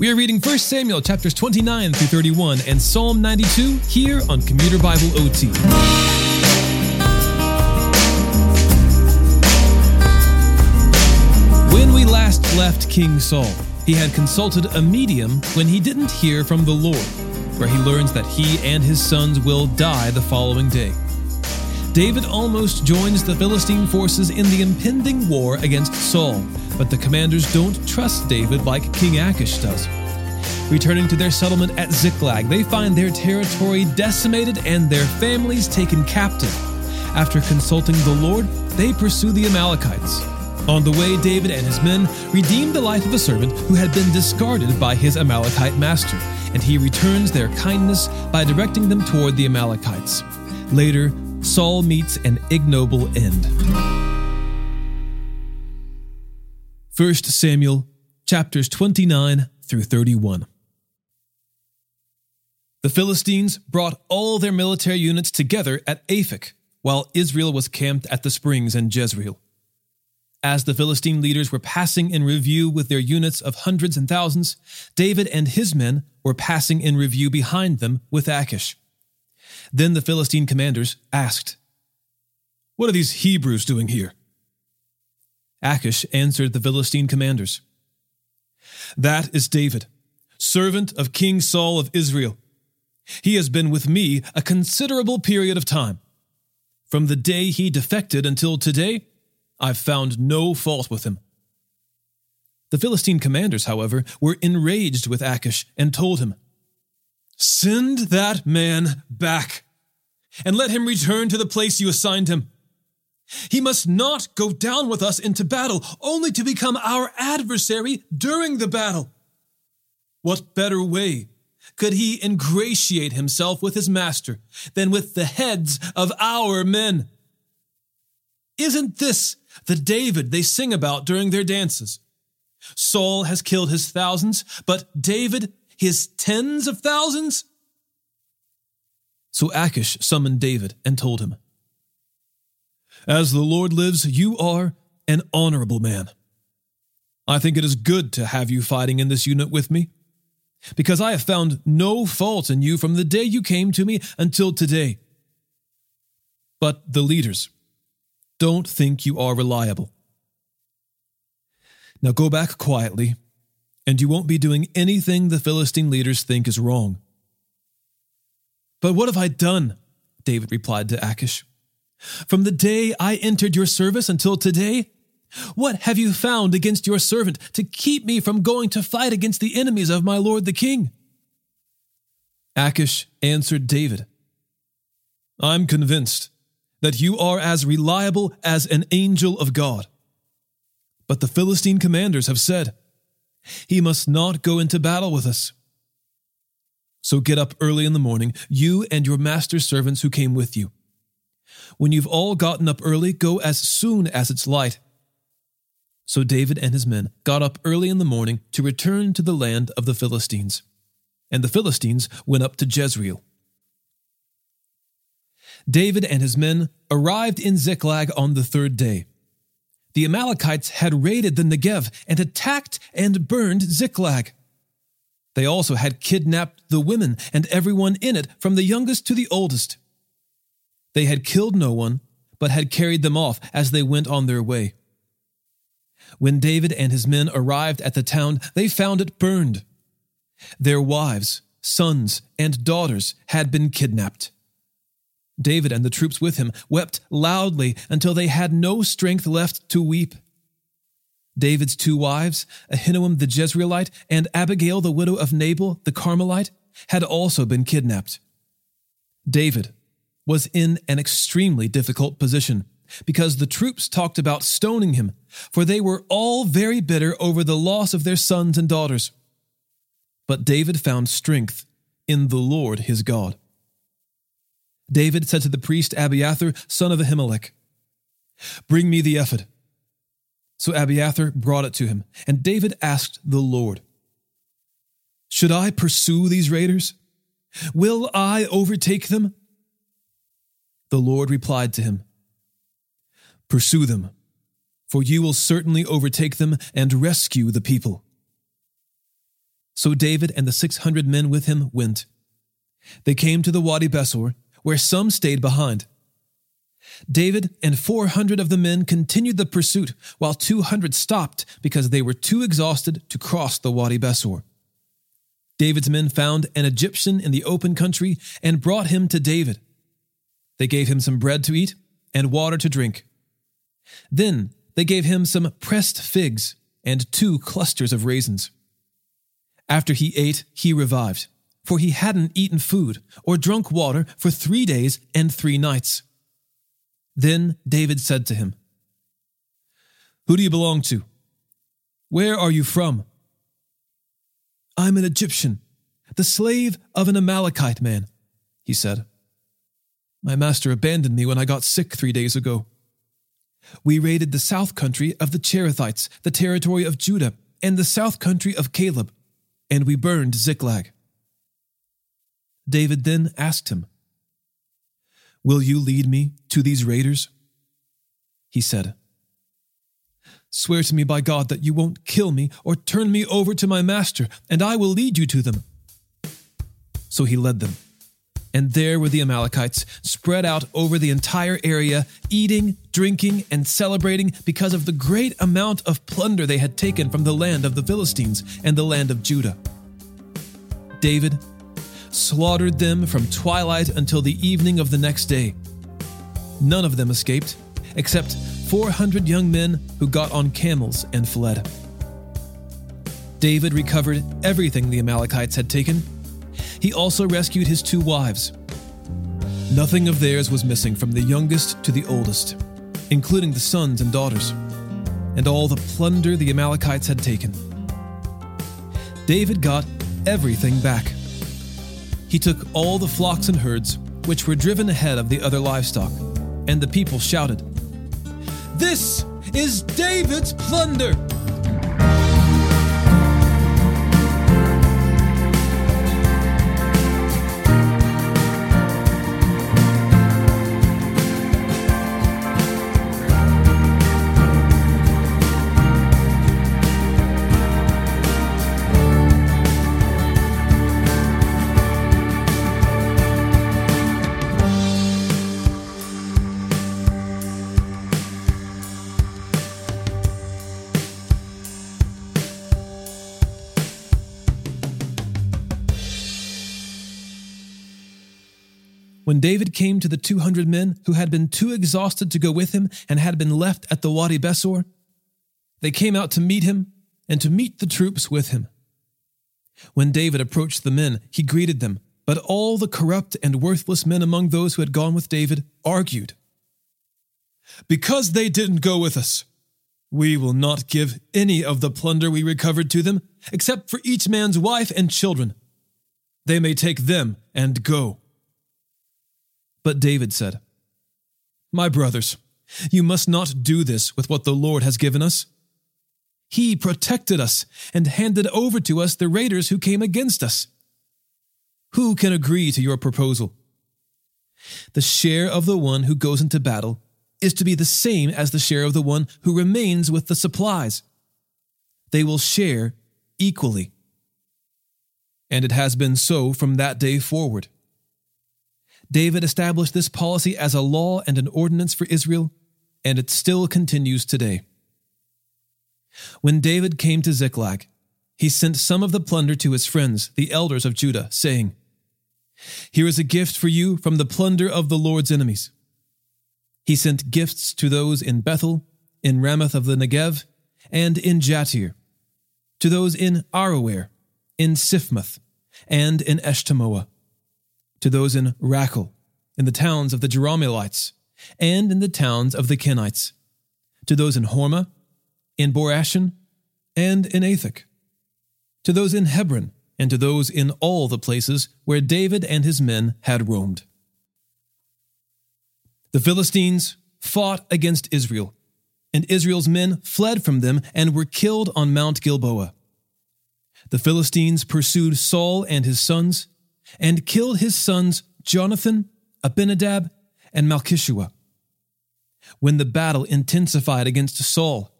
We are reading 1 Samuel chapters 29 through 31 and Psalm 92 here on Commuter Bible OT. When we last left King Saul, he had consulted a medium when he didn't hear from the Lord, where he learns that he and his sons will die the following day. David almost joins the Philistine forces in the impending war against Saul, but the commanders don't trust David like King Achish does. Returning to their settlement at Ziklag, they find their territory decimated and their families taken captive. After consulting the Lord, they pursue the Amalekites. On the way, David and his men redeem the life of a servant who had been discarded by his Amalekite master, and he returns their kindness by directing them toward the Amalekites. Later, Saul meets an ignoble end. 1 Samuel chapters 29 through 31. The Philistines brought all their military units together at Aphek, while Israel was camped at the springs in Jezreel. As the Philistine leaders were passing in review with their units of hundreds and thousands, David and his men were passing in review behind them with Achish. Then the Philistine commanders asked, What are these Hebrews doing here? Achish answered the Philistine commanders, That is David, servant of King Saul of Israel. He has been with me a considerable period of time. From the day he defected until today, I've found no fault with him. The Philistine commanders, however, were enraged with Achish and told him, Send that man back, and let him return to the place you assigned him. He must not go down with us into battle, only to become our adversary during the battle. What better way could he ingratiate himself with his master than with the heads of our men? Isn't this the David they sing about during their dances? Saul has killed his thousands, but David his tens of thousands? So Achish summoned David and told him, As the Lord lives, you are an honorable man. I think it is good to have you fighting in this unit with me, because I have found no fault in you from the day you came to me until today. But the leaders don't think you are reliable. Now go back quietly and you won't be doing anything the Philistine leaders think is wrong. But what have I done? David replied to Achish. From the day I entered your service until today, what have you found against your servant to keep me from going to fight against the enemies of my lord the king? Achish answered David, I'm convinced that you are as reliable as an angel of God. But the Philistine commanders have said, he must not go into battle with us. So get up early in the morning, you and your master's servants who came with you. When you've all gotten up early, go as soon as it's light. So David and his men got up early in the morning to return to the land of the Philistines. And the Philistines went up to Jezreel. David and his men arrived in Ziklag on the third day the Amalekites had raided the Negev and attacked and burned Ziklag. They also had kidnapped the women and everyone in it, from the youngest to the oldest. They had killed no one, but had carried them off as they went on their way. When David and his men arrived at the town, they found it burned. Their wives, sons, and daughters had been kidnapped. David and the troops with him wept loudly until they had no strength left to weep. David's two wives, Ahinoam the Jezreelite and Abigail the widow of Nabal the Carmelite, had also been kidnapped. David was in an extremely difficult position because the troops talked about stoning him, for they were all very bitter over the loss of their sons and daughters. But David found strength in the Lord his God. David said to the priest Abiathar, son of Ahimelech, Bring me the ephod. So Abiathar brought it to him, and David asked the Lord, Should I pursue these raiders? Will I overtake them? The Lord replied to him, Pursue them, for you will certainly overtake them and rescue the people. So David and the six hundred men with him went. They came to the Wadi Besor, where some stayed behind. David and four hundred of the men continued the pursuit, while two hundred stopped because they were too exhausted to cross the Wadi Besor. David's men found an Egyptian in the open country and brought him to David. They gave him some bread to eat and water to drink. Then they gave him some pressed figs and two clusters of raisins. After he ate, he revived, for he hadn't eaten food or drunk water for three days and three nights. Then David said to him, Who do you belong to? Where are you from? I'm an Egyptian, the slave of an Amalekite man, he said. My master abandoned me when I got sick three days ago. We raided the south country of the Cherethites, the territory of Judah, and the south country of Caleb, and we burned Ziklag. David then asked him, Will you lead me to these raiders? He said, Swear to me by God that you won't kill me or turn me over to my master, and I will lead you to them. So he led them. And there were the Amalekites, spread out over the entire area, eating, drinking, and celebrating because of the great amount of plunder they had taken from the land of the Philistines and the land of Judah. David slaughtered them from twilight until the evening of the next day. None of them escaped, except 400 young men who got on camels and fled. David recovered everything the Amalekites had taken. He also rescued his two wives. Nothing of theirs was missing from the youngest to the oldest, including the sons and daughters, and all the plunder the Amalekites had taken. David got everything back. He took all the flocks and herds, which were driven ahead of the other livestock, and the people shouted, This is David's plunder! When David came to the 200 men who had been too exhausted to go with him and had been left at the Wadi Besor, they came out to meet him and to meet the troops with him. When David approached the men, he greeted them, but all the corrupt and worthless men among those who had gone with David argued. Because they didn't go with us, we will not give any of the plunder we recovered to them, except for each man's wife and children. They may take them and go. But David said, My brothers, you must not do this with what the Lord has given us. He protected us and handed over to us the raiders who came against us. Who can agree to your proposal? The share of the one who goes into battle is to be the same as the share of the one who remains with the supplies. They will share equally. And it has been so from that day forward. David established this policy as a law and an ordinance for Israel, and it still continues today. When David came to Ziklag, he sent some of the plunder to his friends, the elders of Judah, saying, Here is a gift for you from the plunder of the Lord's enemies. He sent gifts to those in Bethel, in Ramoth of the Negev, and in Jattir, to those in Aroer, in Siphmoth, and in Eshtemoa to those in Racal, in the towns of the Jerahmeelites, and in the towns of the Kenites, to those in Hormah, in Borashan, and in Athach, to those in Hebron, and to those in all the places where David and his men had roamed. The Philistines fought against Israel, and Israel's men fled from them and were killed on Mount Gilboa. The Philistines pursued Saul and his sons and killed his sons Jonathan, Abinadab, and Malchishua. When the battle intensified against Saul,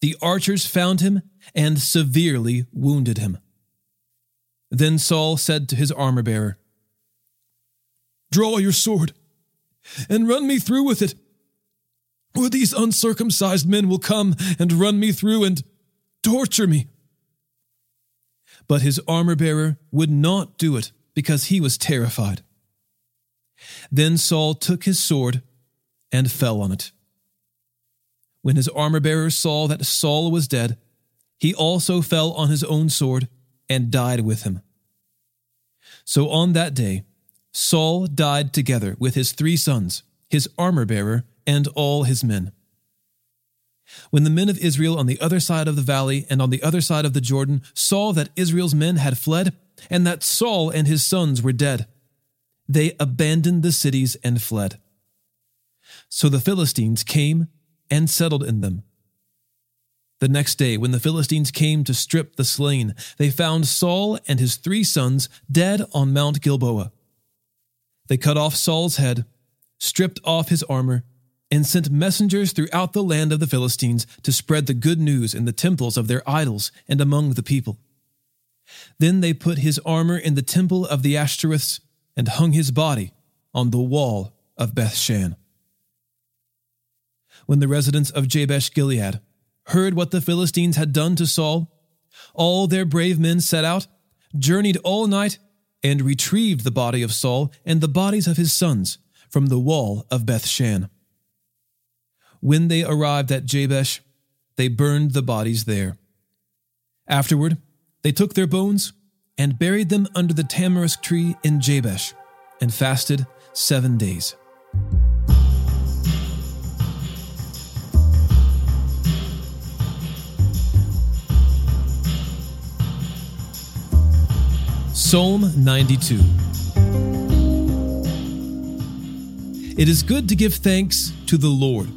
the archers found him and severely wounded him. Then Saul said to his armor bearer, Draw your sword and run me through with it, or these uncircumcised men will come and run me through and torture me. But his armor bearer would not do it because he was terrified. Then Saul took his sword and fell on it. When his armor bearer saw that Saul was dead, he also fell on his own sword and died with him. So on that day, Saul died together with his three sons, his armor bearer, and all his men. When the men of Israel on the other side of the valley and on the other side of the Jordan saw that Israel's men had fled, and that Saul and his sons were dead, they abandoned the cities and fled. So the Philistines came and settled in them. The next day, when the Philistines came to strip the slain, they found Saul and his three sons dead on Mount Gilboa. They cut off Saul's head, stripped off his armor, and sent messengers throughout the land of the Philistines to spread the good news in the temples of their idols and among the people. Then they put his armor in the temple of the Ashtoreths and hung his body on the wall of Bethshan. When the residents of Jabesh Gilead heard what the Philistines had done to Saul, all their brave men set out, journeyed all night, and retrieved the body of Saul and the bodies of his sons from the wall of Bethshan. When they arrived at Jabesh, they burned the bodies there. Afterward, they took their bones and buried them under the tamarisk tree in Jabesh and fasted seven days. Psalm 92 It is good to give thanks to the Lord,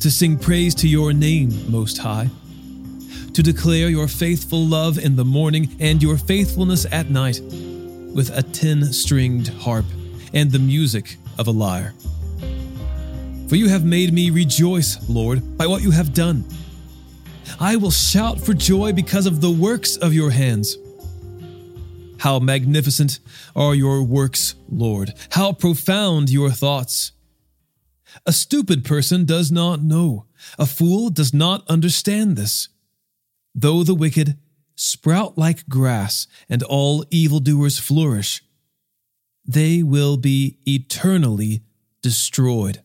to sing praise to your name, Most High, to declare your faithful love in the morning and your faithfulness at night with a ten stringed harp and the music of a lyre. For you have made me rejoice, Lord, by what you have done. I will shout for joy because of the works of your hands. How magnificent are your works, Lord! How profound your thoughts! A stupid person does not know, a fool does not understand this. Though the wicked sprout like grass and all evildoers flourish, they will be eternally destroyed.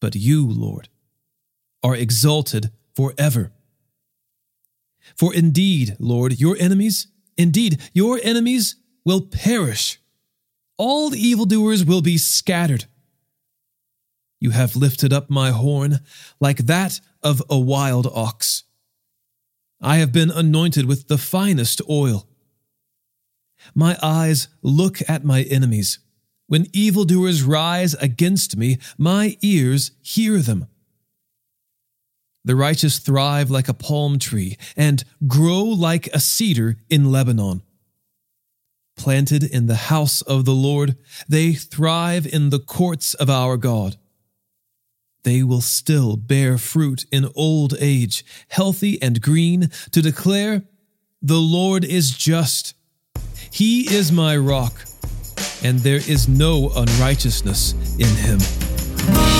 But you, Lord, are exalted forever. For indeed, Lord, your enemies Indeed, your enemies will perish. All the evildoers will be scattered. You have lifted up my horn like that of a wild ox. I have been anointed with the finest oil. My eyes look at my enemies. When evildoers rise against me, my ears hear them. The righteous thrive like a palm tree and grow like a cedar in Lebanon. Planted in the house of the Lord, they thrive in the courts of our God. They will still bear fruit in old age, healthy and green, to declare, The Lord is just. He is my rock, and there is no unrighteousness in him.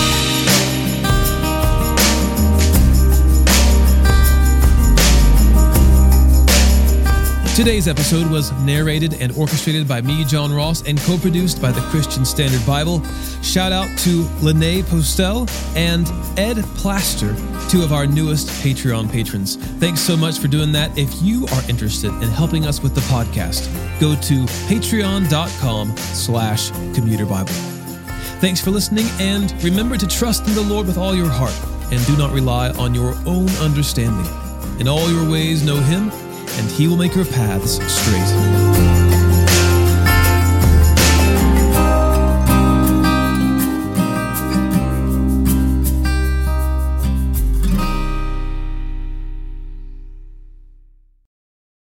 Today's episode was narrated and orchestrated by me, John Ross, and co produced by the Christian Standard Bible. Shout out to Lene Postel and Ed Plaster, two of our newest Patreon patrons. Thanks so much for doing that. If you are interested in helping us with the podcast, go to patreon.com slash commuter Bible. Thanks for listening, and remember to trust in the Lord with all your heart, and do not rely on your own understanding. In all your ways, know Him and he will make your paths straight.